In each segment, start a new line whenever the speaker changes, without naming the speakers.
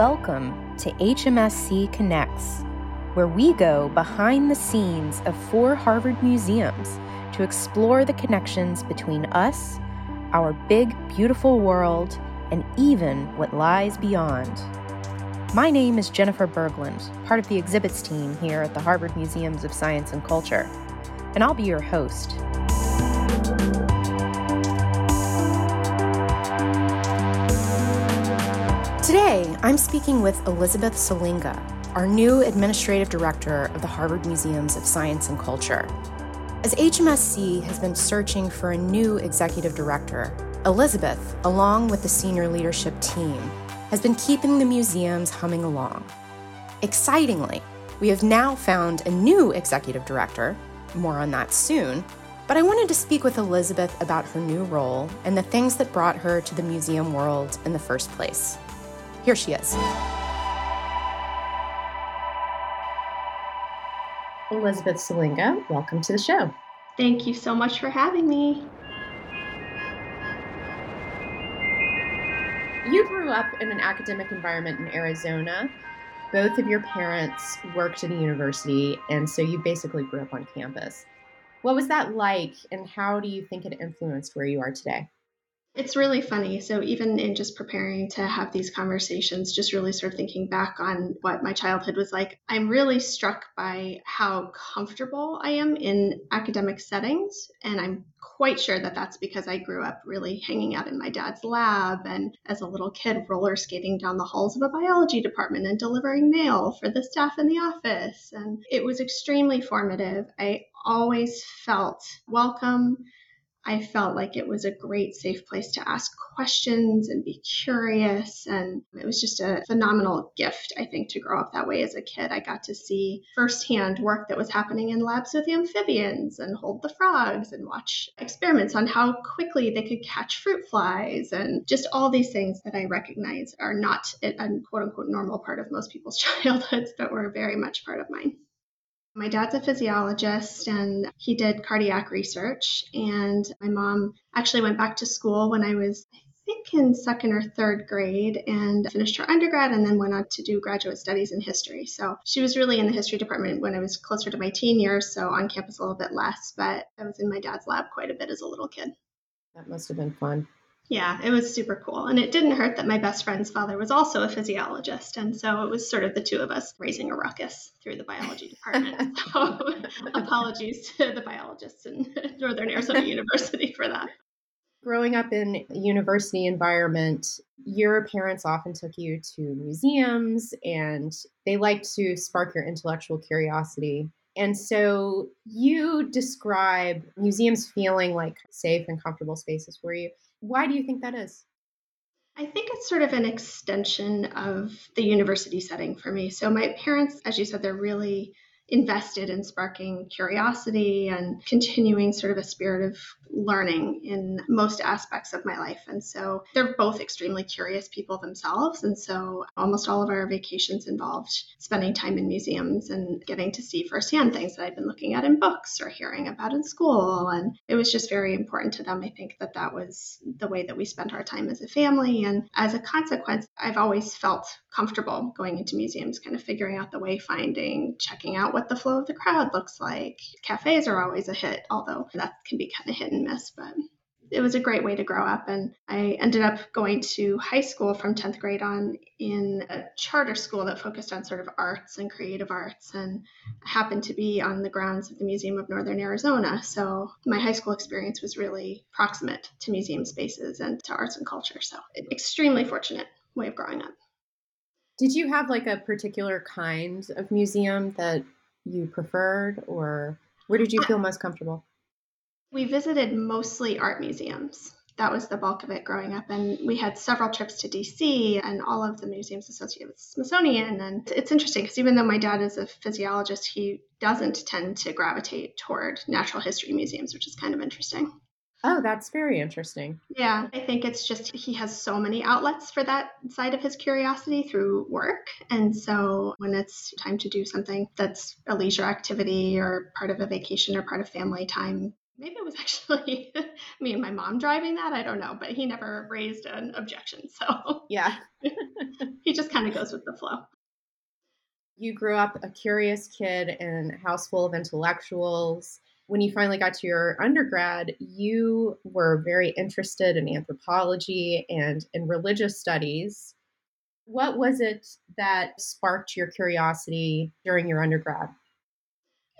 Welcome to HMSC Connects, where we go behind the scenes of four Harvard museums to explore the connections between us, our big, beautiful world, and even what lies beyond. My name is Jennifer Berglund, part of the exhibits team here at the Harvard Museums of Science and Culture, and I'll be your host. Today, I'm speaking with Elizabeth Solinga, our new administrative director of the Harvard Museums of Science and Culture. As HMSC has been searching for a new executive director, Elizabeth, along with the senior leadership team, has been keeping the museums humming along. Excitingly, we have now found a new executive director, more on that soon, but I wanted to speak with Elizabeth about her new role and the things that brought her to the museum world in the first place. Here she is. Elizabeth Solinga, welcome to the show.
Thank you so much for having me.
You grew up in an academic environment in Arizona. Both of your parents worked in a university, and so you basically grew up on campus. What was that like, and how do you think it influenced where you are today?
It's really funny. So, even in just preparing to have these conversations, just really sort of thinking back on what my childhood was like, I'm really struck by how comfortable I am in academic settings. And I'm quite sure that that's because I grew up really hanging out in my dad's lab and as a little kid, roller skating down the halls of a biology department and delivering mail for the staff in the office. And it was extremely formative. I always felt welcome I felt like it was a great safe place to ask questions and be curious. And it was just a phenomenal gift, I think, to grow up that way as a kid. I got to see firsthand work that was happening in labs with amphibians and hold the frogs and watch experiments on how quickly they could catch fruit flies and just all these things that I recognize are not a quote unquote normal part of most people's childhoods, but were very much part of mine. My dad's a physiologist and he did cardiac research. And my mom actually went back to school when I was, I think, in second or third grade and finished her undergrad and then went on to do graduate studies in history. So she was really in the history department when I was closer to my teen years, so on campus a little bit less. But I was in my dad's lab quite a bit as a little kid.
That must have been fun.
Yeah, it was super cool. And it didn't hurt that my best friend's father was also a physiologist. And so it was sort of the two of us raising a ruckus through the biology department. so apologies to the biologists in Northern Arizona University for that.
Growing up in a university environment, your parents often took you to museums and they liked to spark your intellectual curiosity. And so you describe museums feeling like safe and comfortable spaces for you. Why do you think that is?
I think it's sort of an extension of the university setting for me. So, my parents, as you said, they're really invested in sparking curiosity and continuing sort of a spirit of learning in most aspects of my life. And so they're both extremely curious people themselves. And so almost all of our vacations involved spending time in museums and getting to see firsthand things that I've been looking at in books or hearing about in school. And it was just very important to them. I think that that was the way that we spent our time as a family. And as a consequence, I've always felt comfortable going into museums, kind of figuring out the wayfinding, checking out what the flow of the crowd looks like. Cafes are always a hit, although that can be kind of hit and miss, but it was a great way to grow up. And I ended up going to high school from 10th grade on in a charter school that focused on sort of arts and creative arts and happened to be on the grounds of the Museum of Northern Arizona. So my high school experience was really proximate to museum spaces and to arts and culture. So extremely fortunate way of growing up.
Did you have like a particular kind of museum that you preferred, or where did you feel most comfortable?
We visited mostly art museums. That was the bulk of it growing up. And we had several trips to DC and all of the museums associated with Smithsonian. And it's interesting because even though my dad is a physiologist, he doesn't tend to gravitate toward natural history museums, which is kind of interesting.
Oh, that's very interesting.
Yeah, I think it's just he has so many outlets for that side of his curiosity through work. And so when it's time to do something that's a leisure activity or part of a vacation or part of family time, maybe it was actually me and my mom driving that. I don't know, but he never raised an objection. So,
yeah.
he just kind of goes with the flow.
You grew up a curious kid in a house full of intellectuals. When you finally got to your undergrad, you were very interested in anthropology and in religious studies. What was it that sparked your curiosity during your undergrad?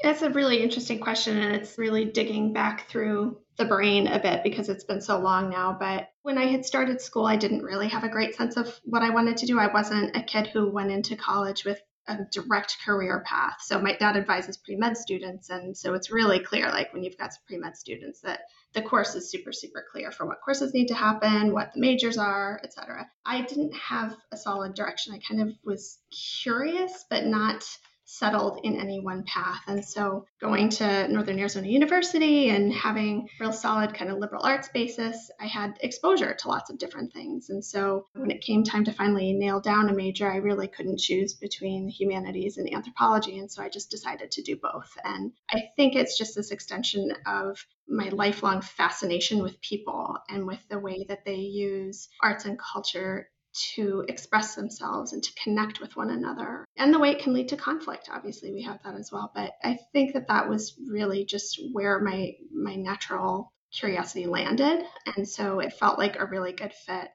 That's a really interesting question, and it's really digging back through the brain a bit because it's been so long now. But when I had started school, I didn't really have a great sense of what I wanted to do. I wasn't a kid who went into college with a direct career path. So my dad advises pre-med students and so it's really clear like when you've got some pre-med students that the course is super super clear for what courses need to happen, what the majors are, etc. I didn't have a solid direction. I kind of was curious but not settled in any one path. And so going to Northern Arizona University and having real solid kind of liberal arts basis, I had exposure to lots of different things. And so when it came time to finally nail down a major, I really couldn't choose between humanities and anthropology. And so I just decided to do both. And I think it's just this extension of my lifelong fascination with people and with the way that they use arts and culture to express themselves and to connect with one another. And the way it can lead to conflict, obviously, we have that as well. But I think that that was really just where my my natural curiosity landed, and so it felt like a really good fit.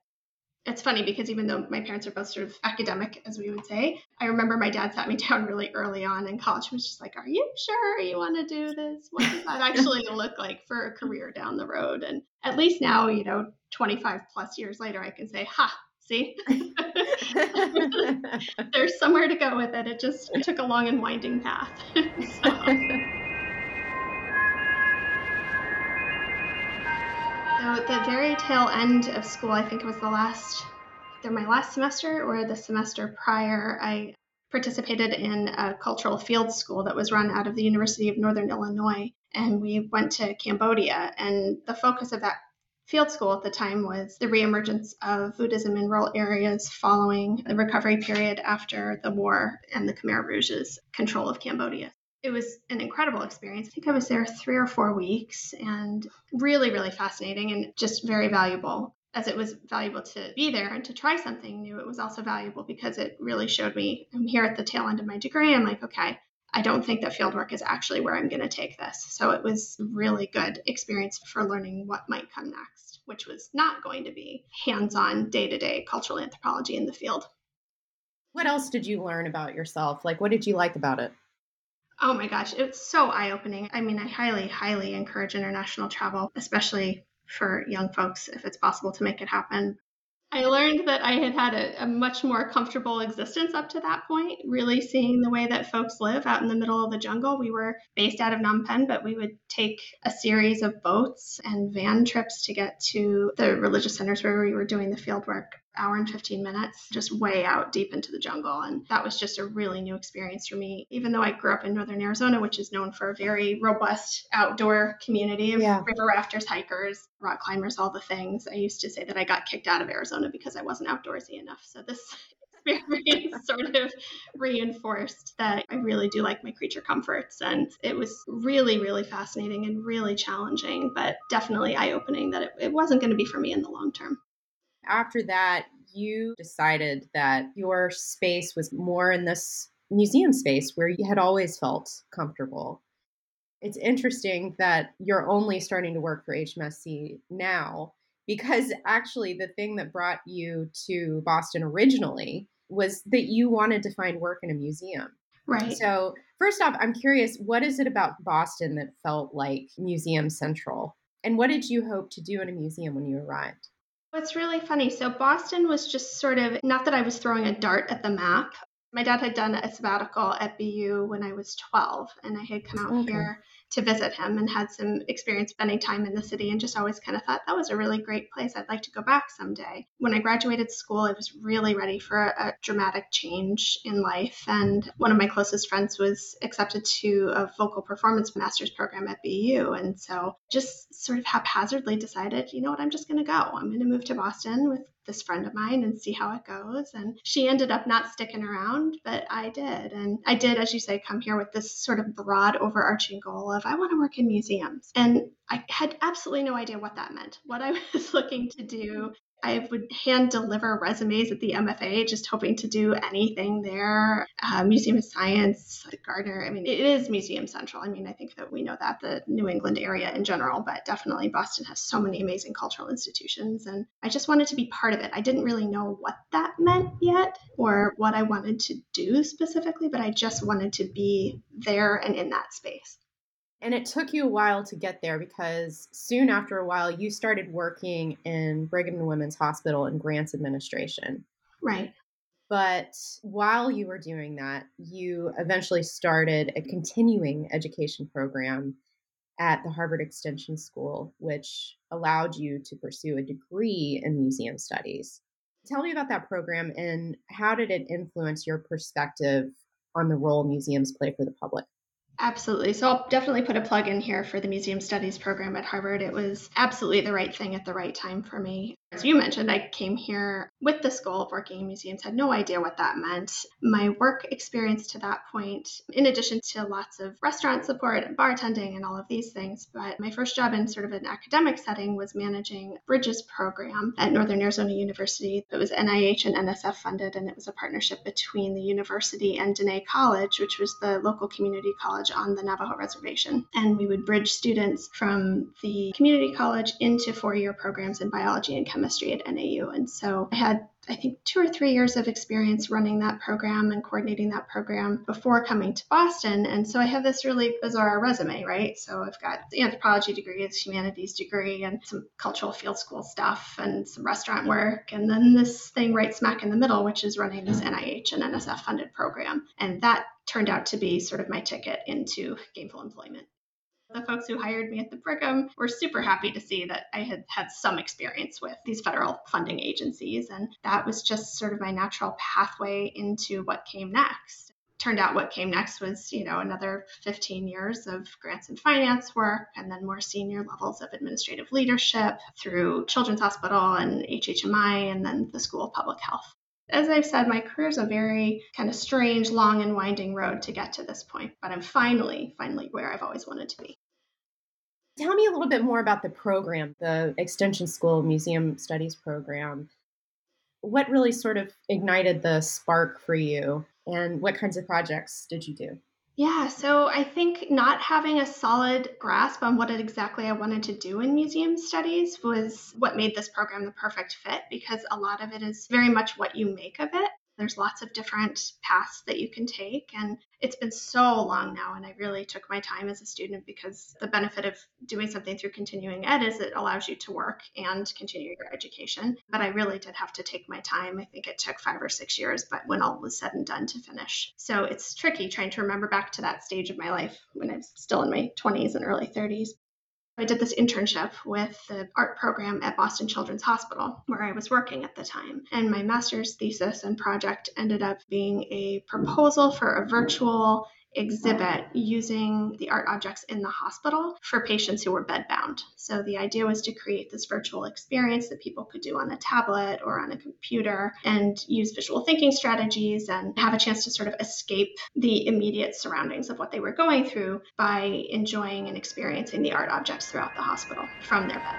It's funny because even though my parents are both sort of academic, as we would say, I remember my dad sat me down really early on in college. He was just like, "Are you sure you want to do this? What does that actually look like for a career down the road?" And at least now, you know, 25 plus years later, I can say, "Ha, See? There's somewhere to go with it. It just it took a long and winding path. so. So at the very tail end of school, I think it was the last, either my last semester or the semester prior, I participated in a cultural field school that was run out of the University of Northern Illinois. And we went to Cambodia. And the focus of that field school at the time was the reemergence of Buddhism in rural areas following the recovery period after the war and the Khmer Rouge's control of Cambodia. It was an incredible experience. I think I was there three or four weeks and really, really fascinating and just very valuable. As it was valuable to be there and to try something new, it was also valuable because it really showed me I'm here at the tail end of my degree. I'm like, okay, I don't think that fieldwork is actually where I'm going to take this. So it was really good experience for learning what might come next, which was not going to be hands-on day-to-day cultural anthropology in the field.
What else did you learn about yourself? Like what did you like about it?
Oh my gosh, it's so eye-opening. I mean, I highly highly encourage international travel, especially for young folks if it's possible to make it happen. I learned that I had had a, a, much more comfortable existence up to that point, really seeing the way that folks live out in the middle of the jungle. We were based out of Phnom Penh, but we would take a series of boats and van trips to get to the religious centers where we were doing the field work hour and 15 minutes, just way out deep into the jungle. And that was just a really new experience for me. Even though I grew up in northern Arizona, which is known for a very robust outdoor community of yeah. river rafters, hikers, rock climbers, all the things, I used to say that I got kicked out of Arizona because I wasn't outdoorsy enough. So this experience sort of reinforced that I really do like my creature comforts. And it was really, really fascinating and really challenging, but definitely eye opening that it, it wasn't going to be for me in the long term.
After that, you decided that your space was more in this museum space where you had always felt comfortable. It's interesting that you're only starting to work for HMSC now because actually the thing that brought you to Boston originally was that you wanted to find work in a museum.
Right.
So, first off, I'm curious what is it about Boston that felt like museum central? And what did you hope to do in a museum when you arrived?
It's really funny. So, Boston was just sort of not that I was throwing a dart at the map. My dad had done a sabbatical at BU when I was 12, and I had come out okay. here to visit him and had some experience spending time in the city and just always kind of thought that was a really great place. I'd like to go back someday. When I graduated school, I was really ready for a, a dramatic change in life. And one of my closest friends was accepted to a vocal performance master's program at BU. And so just sort of haphazardly decided, you know what, I'm just going to go. I'm going to move to Boston with this friend of mine and see how it goes. And she ended up not sticking around, but I did. And I did, as you say, come here with this sort of broad overarching goal of, I want to work in museums. And I had absolutely no idea what that meant, what I was looking to do. I would hand deliver resumes at the MFA, just hoping to do anything there. Uh, Museum of Science, Gardner. I mean, it is Museum Central. I mean, I think that we know that the New England area in general, but definitely Boston has so many amazing cultural institutions. And I just wanted to be part of it. I didn't really know what that meant yet or what I wanted to do specifically, but I just wanted to be there and in that space.
And it took you a while to get there because soon after a while you started working in Brigham and Women's Hospital in grants administration.
Right.
But while you were doing that, you eventually started a continuing education program at the Harvard Extension School, which allowed you to pursue a degree in museum studies. Tell me about that program and how did it influence your perspective on the role museums play for the public?
Absolutely. So I'll definitely put a plug in here for the Museum Studies program at Harvard. It was absolutely the right thing at the right time for me. As you mentioned, I came here with this goal of working in museums, had no idea what that meant. My work experience to that point, in addition to lots of restaurant support and bartending and all of these things, but my first job in sort of an academic setting was managing Bridges program at Northern Arizona University. It was NIH and NSF funded, and it was a partnership between the university and Diné College, which was the local community college on the Navajo reservation. And we would bridge students from the community college into four year programs in biology and chemistry at NAU. And so I had I think two or three years of experience running that program and coordinating that program before coming to Boston. And so I have this really bizarre resume, right? So I've got the anthropology degree, the humanities degree, and some cultural field school stuff and some restaurant work. And then this thing right smack in the middle, which is running this mm-hmm. NIH and NSF funded program. And that turned out to be sort of my ticket into gainful employment the folks who hired me at the Brigham were super happy to see that I had had some experience with these federal funding agencies. And that was just sort of my natural pathway into what came next. Turned out what came next was, you know, another 15 years of grants and finance work, and then more senior levels of administrative leadership through Children's Hospital and HHMI, and then the School of Public Health. As I've said, my career is a very kind of strange, long, and winding road to get to this point, but I'm finally, finally where I've always wanted to be.
Tell me a little bit more about the program, the Extension School Museum Studies program. What really sort of ignited the spark for you, and what kinds of projects did you do?
Yeah, so I think not having a solid grasp on what exactly I wanted to do in museum studies was what made this program the perfect fit because a lot of it is very much what you make of it. There's lots of different paths that you can take. And it's been so long now. And I really took my time as a student because the benefit of doing something through continuing ed is it allows you to work and continue your education. But I really did have to take my time. I think it took five or six years, but when all was said and done to finish. So it's tricky trying to remember back to that stage of my life when I was still in my 20s and early 30s. I did this internship with the art program at Boston Children's Hospital, where I was working at the time. And my master's thesis and project ended up being a proposal for a virtual exhibit using the art objects in the hospital for patients who were bedbound. So the idea was to create this virtual experience that people could do on a tablet or on a computer and use visual thinking strategies and have a chance to sort of escape the immediate surroundings of what they were going through by enjoying and experiencing the art objects throughout the hospital from their bed.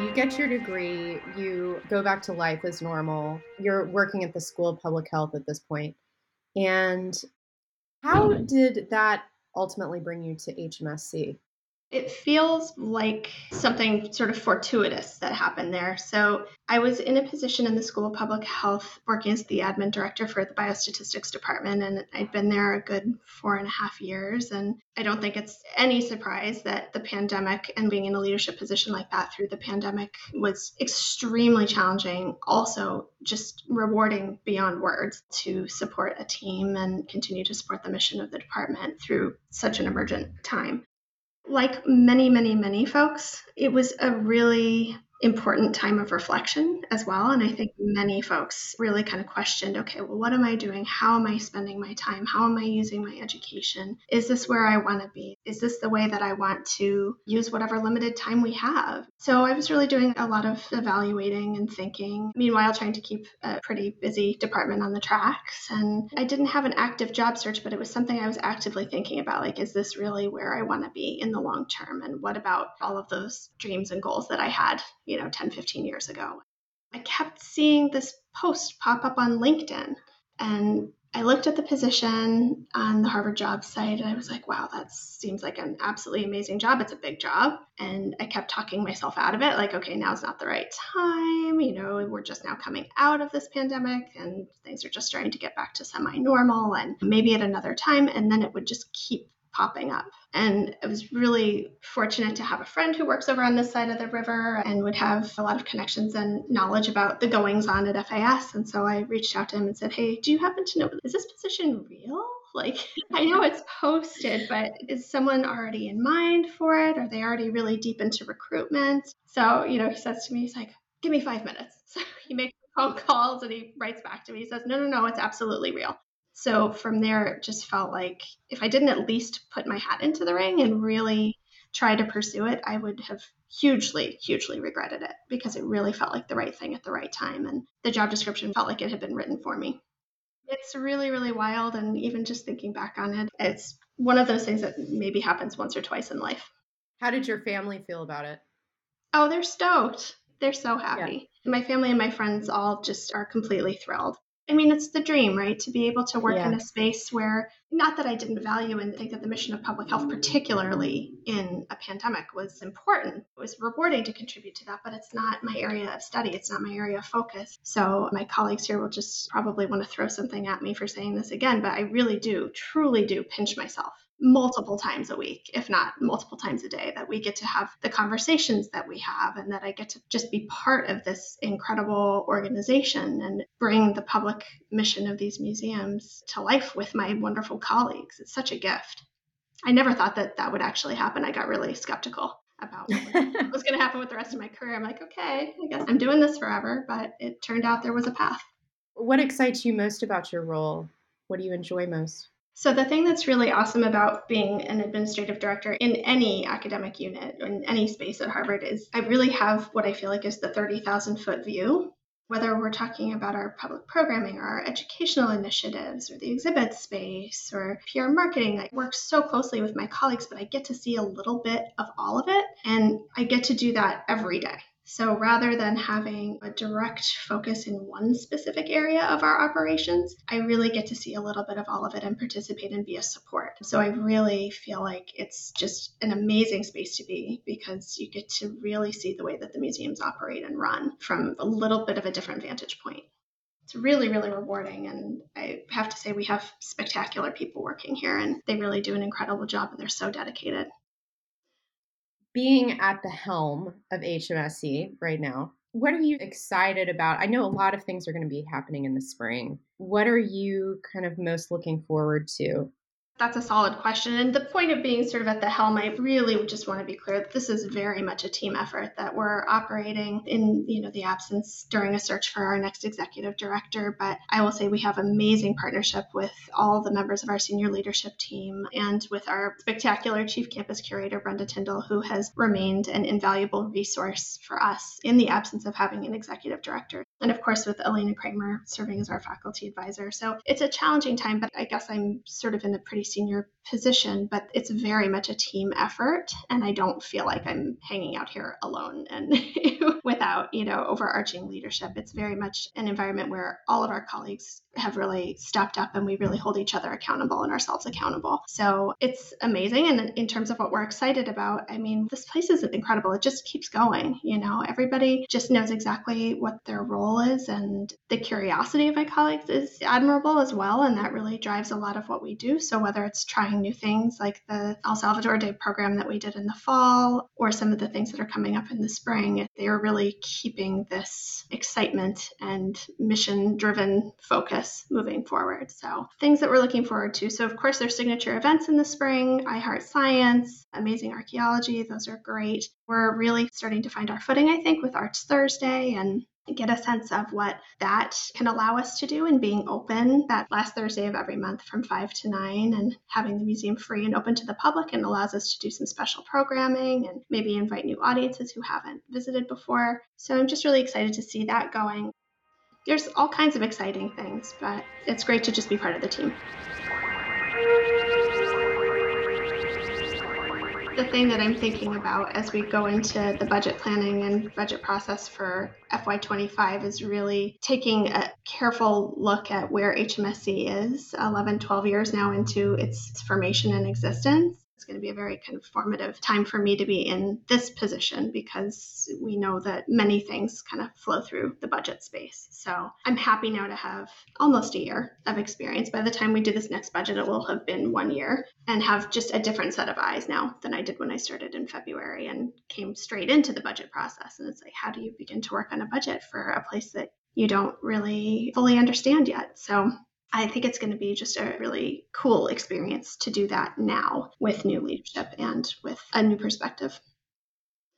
You get your degree, you go back to life as normal. You're working at the School of Public Health at this point. And how did that ultimately bring you to HMSC?
It feels like something sort of fortuitous that happened there. So, I was in a position in the School of Public Health working as the admin director for the biostatistics department, and I'd been there a good four and a half years. And I don't think it's any surprise that the pandemic and being in a leadership position like that through the pandemic was extremely challenging, also just rewarding beyond words to support a team and continue to support the mission of the department through such an emergent time like many, many, many folks, it was a really important time of reflection as well. And I think many folks really kind of questioned okay, well, what am I doing? How am I spending my time? How am I using my education? Is this where I want to be? Is this the way that I want to use whatever limited time we have? So I was really doing a lot of evaluating and thinking, meanwhile, trying to keep a pretty busy department on the tracks. And I didn't have an active job search, but it was something I was actively thinking about like, is this really where I want to be in the long term? And what about all of those dreams and goals that I had? You know, 10, 15 years ago. I kept seeing this post pop up on LinkedIn and I looked at the position on the Harvard job site and I was like, wow, that seems like an absolutely amazing job. It's a big job. And I kept talking myself out of it like, okay, now's not the right time. You know, we're just now coming out of this pandemic and things are just starting to get back to semi normal and maybe at another time. And then it would just keep popping up. And I was really fortunate to have a friend who works over on this side of the river and would have a lot of connections and knowledge about the goings on at FAS. And so I reached out to him and said, Hey, do you happen to know, is this position real? Like, I know it's posted, but is someone already in mind for it? Are they already really deep into recruitment? So, you know, he says to me, He's like, Give me five minutes. So he makes phone calls and he writes back to me. He says, No, no, no, it's absolutely real. So from there, it just felt like if I didn't at least put my hat into the ring and really try to pursue it, I would have hugely, hugely regretted it because it really felt like the right thing at the right time. And the job description felt like it had been written for me. It's really, really wild. And even just thinking back on it, it's one of those things that maybe happens once or twice in life.
How did your family feel about it?
Oh, they're stoked. They're so happy. Yeah. My family and my friends all just are completely thrilled. I mean, it's the dream, right? To be able to work yeah. in a space where, not that I didn't value and think that the mission of public health, particularly in a pandemic, was important. It was rewarding to contribute to that, but it's not my area of study. It's not my area of focus. So my colleagues here will just probably want to throw something at me for saying this again, but I really do, truly do pinch myself multiple times a week, if not multiple times a day, that we get to have the conversations that we have and that I get to just be part of this incredible organization and bring the public mission of these museums to life with my wonderful colleagues. It's such a gift. I never thought that that would actually happen. I got really skeptical about what was going to happen with the rest of my career. I'm like, okay, I guess I'm doing this forever, but it turned out there was a path.
What excites you most about your role? What do you enjoy most?
So, the thing that's really awesome about being an administrative director in any academic unit, in any space at Harvard, is I really have what I feel like is the 30,000 foot view. Whether we're talking about our public programming or our educational initiatives or the exhibit space or PR marketing, I work so closely with my colleagues, but I get to see a little bit of all of it. And I get to do that every day. So rather than having a direct focus in one specific area of our operations, I really get to see a little bit of all of it and participate and be a support. So I really feel like it's just an amazing space to be because you get to really see the way that the museums operate and run from a little bit of a different vantage point. It's really, really rewarding. And I have to say, we have spectacular people working here, and they really do an incredible job, and they're so dedicated
being at the helm of HMSC right now, what are you excited about? I know a lot of things are going to be happening in the spring. What are you kind of most looking forward to?
That's a solid question. And the point of being sort of at the helm, I really just want to be clear that this is very much a team effort that we're operating in, you know, the absence during a search for our next executive director. But I will say we have amazing partnership with all the members of our senior leadership team and with our spectacular chief campus curator, Brenda Tindal, who has remained an invaluable resource for us in the absence of having an executive director. And of course, with Elena Kramer serving as our faculty advisor. So it's a challenging time, but I guess I'm sort of in a pretty senior position, but it's very much a team effort. And I don't feel like I'm hanging out here alone and without, you know, overarching leadership. It's very much an environment where all of our colleagues have really stepped up and we really hold each other accountable and ourselves accountable. So it's amazing. And in terms of what we're excited about, I mean, this place is incredible. It just keeps going. You know, everybody just knows exactly what their role is. And the curiosity of my colleagues is admirable as well. And that really drives a lot of what we do. So whether whether it's trying new things like the El Salvador Day program that we did in the fall or some of the things that are coming up in the spring. They are really keeping this excitement and mission driven focus moving forward. So, things that we're looking forward to. So, of course, there's signature events in the spring I Heart Science, Amazing Archaeology. Those are great. We're really starting to find our footing, I think, with Arts Thursday and get a sense of what that can allow us to do and being open that last Thursday of every month from 5 to 9 and having the museum free and open to the public and allows us to do some special programming and maybe invite new audiences who haven't visited before. So I'm just really excited to see that going. There's all kinds of exciting things, but it's great to just be part of the team. The thing that I'm thinking about as we go into the budget planning and budget process for FY25 is really taking a careful look at where HMSC is 11, 12 years now into its formation and existence it's going to be a very kind of formative time for me to be in this position because we know that many things kind of flow through the budget space. So I'm happy now to have almost a year of experience. By the time we do this next budget, it will have been one year and have just a different set of eyes now than I did when I started in February and came straight into the budget process. And it's like, how do you begin to work on a budget for a place that you don't really fully understand yet? So I think it's going to be just a really cool experience to do that now with new leadership and with a new perspective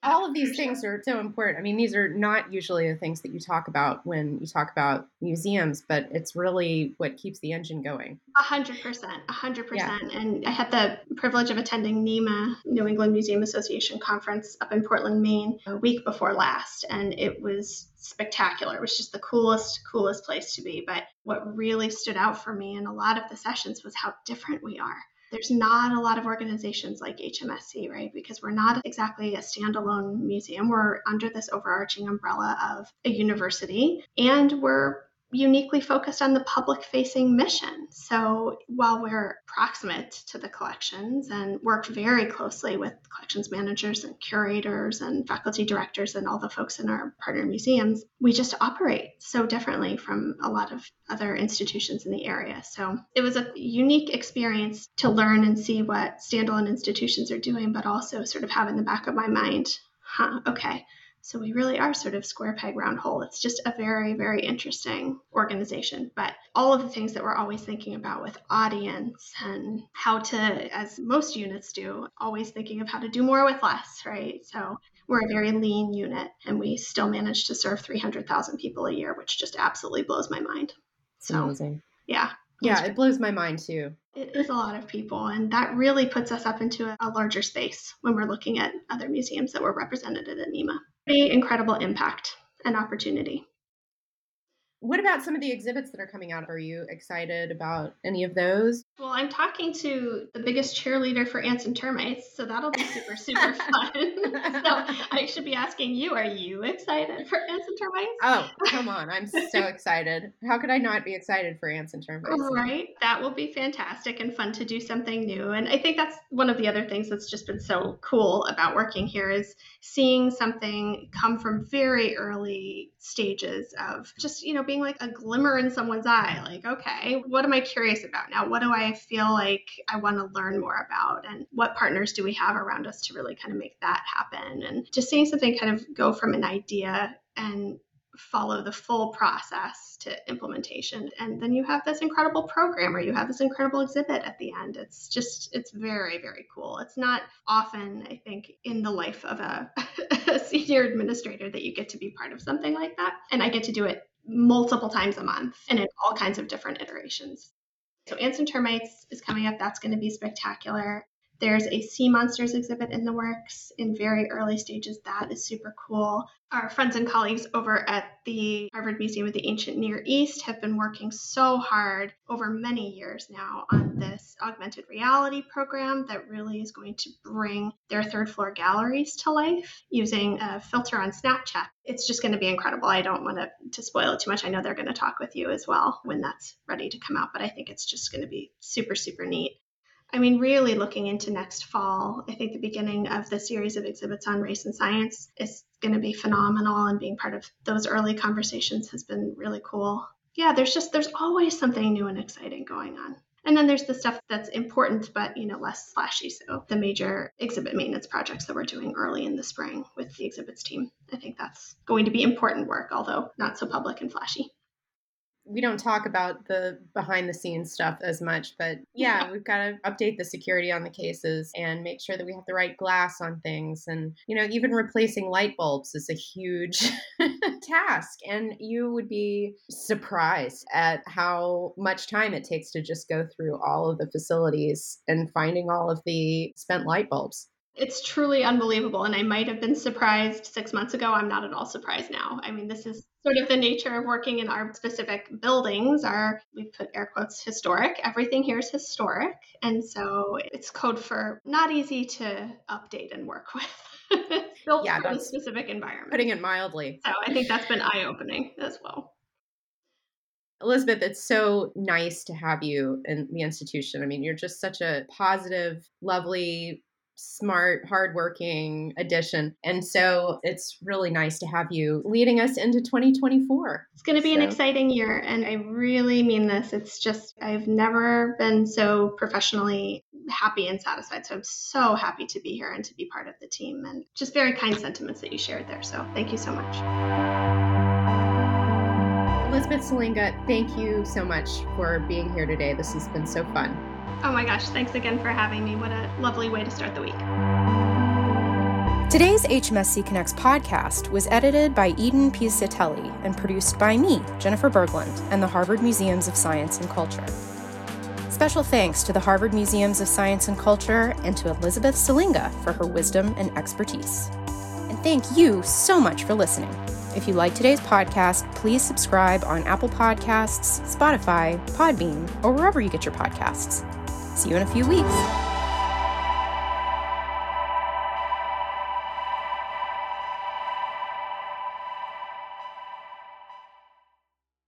all of these things are so important. I mean, these are not usually the things that you talk about when you talk about museums, but it's really what keeps the engine going.
A hundred percent, a hundred percent. And I had the privilege of attending NEMA, New England Museum Association conference up in Portland, Maine, a week before last, and it was spectacular. It was just the coolest, coolest place to be. But what really stood out for me in a lot of the sessions was how different we are there's not a lot of organizations like HMSC, right? Because we're not exactly a standalone museum. We're under this overarching umbrella of a university, and we're uniquely focused on the public facing mission. So while we're proximate to the collections and work very closely with collections managers and curators and faculty directors and all the folks in our partner museums, we just operate so differently from a lot of other institutions in the area. So it was a unique experience to learn and see what standalone institutions are doing, but also sort of have in the back of my mind, huh, okay so we really are sort of square peg round hole. It's just a very, very interesting organization. But all of the things that we're always thinking about with audience and how to, as most units do, always thinking of how to do more with less, right? So we're a very lean unit and we still manage to serve 300,000 people a year, which just absolutely blows my mind.
So, amazing.
Yeah.
Yeah, it blows my mind too.
It is a lot of people, and that really puts us up into a, a larger space when we're looking at other museums that were represented at NEMA pretty incredible impact and opportunity.
What about some of the exhibits that are coming out? Are you excited about any of those?
Well, I'm talking to the biggest cheerleader for ants and termites, so that'll be super, super fun. so I should be asking you, are you excited for ants and termites?
Oh, come on. I'm so excited. How could I not be excited for ants and termites?
Right. That will be fantastic and fun to do something new. And I think that's one of the other things that's just been so cool about working here is seeing something come from very early stages of just, you know, being like a glimmer in someone's eye. Like, okay, what am I curious about now? What do I feel like I want to learn more about? And what partners do we have around us to really kind of make that happen? And just seeing something kind of go from an idea and follow the full process to implementation and then you have this incredible program or you have this incredible exhibit at the end it's just it's very very cool it's not often i think in the life of a, a senior administrator that you get to be part of something like that and i get to do it multiple times a month and in all kinds of different iterations. So ants and termites is coming up. That's going to be spectacular there's a sea monsters exhibit in the works in very early stages. That is super cool. Our friends and colleagues over at the Harvard Museum of the Ancient Near East have been working so hard over many years now on this augmented reality program that really is going to bring their third floor galleries to life using a filter on Snapchat. It's just going to be incredible. I don't want to, to spoil it too much. I know they're going to talk with you as well when that's ready to come out, but I think it's just going to be super, super neat. I mean, really looking into next fall, I think the beginning of the series of exhibits on race and science is going to be phenomenal, and being part of those early conversations has been really cool. Yeah, there's just, there's always something new and exciting going on. And then there's the stuff that's important, but you know, less flashy. So the major exhibit maintenance projects that we're doing early in the spring with the exhibits team. I think that's going to be important work, although not so public and flashy
we don't talk about the behind the scenes stuff as much, but yeah, we've got to update the security on the cases and make sure that we have the right glass on things. And, you know, even replacing light bulbs is a huge task. And you would be surprised at how much time it takes to just go through all of the facilities and finding all of the spent light bulbs
it's truly unbelievable. And I might have been surprised six months ago. I'm not at all surprised now. I mean, this is sort of the nature of working in our specific buildings are we put air quotes historic. Everything here is historic. And so it's code for not easy to update and work with. Built yeah, for a specific environment.
Putting it mildly.
So I think that's been eye opening as well.
Elizabeth, it's so nice to have you in the institution. I mean, you're just such a positive, lovely, smart, hardworking addition. And so it's really nice to have you leading us into 2024.
It's going to be so. an exciting year. And I really mean this. It's just, I've never been so professionally happy and satisfied. So I'm so happy to be here and to be part of the team and just very kind sentiments that you shared there. So thank you so much.
Elizabeth Solinga, thank you so much for being here today. This has been so fun.
Oh my gosh, thanks again for having me. What a lovely way to start the week.
Today's HMSC Connects podcast was edited by Eden Pizzatelli and produced by me, Jennifer Berglund, and the Harvard Museums of Science and Culture. Special thanks to the Harvard Museums of Science and Culture and to Elizabeth Solinga for her wisdom and expertise. And thank you so much for listening. If you like today's podcast, please subscribe on Apple Podcasts, Spotify, Podbean, or wherever you get your podcasts. See you in a few weeks.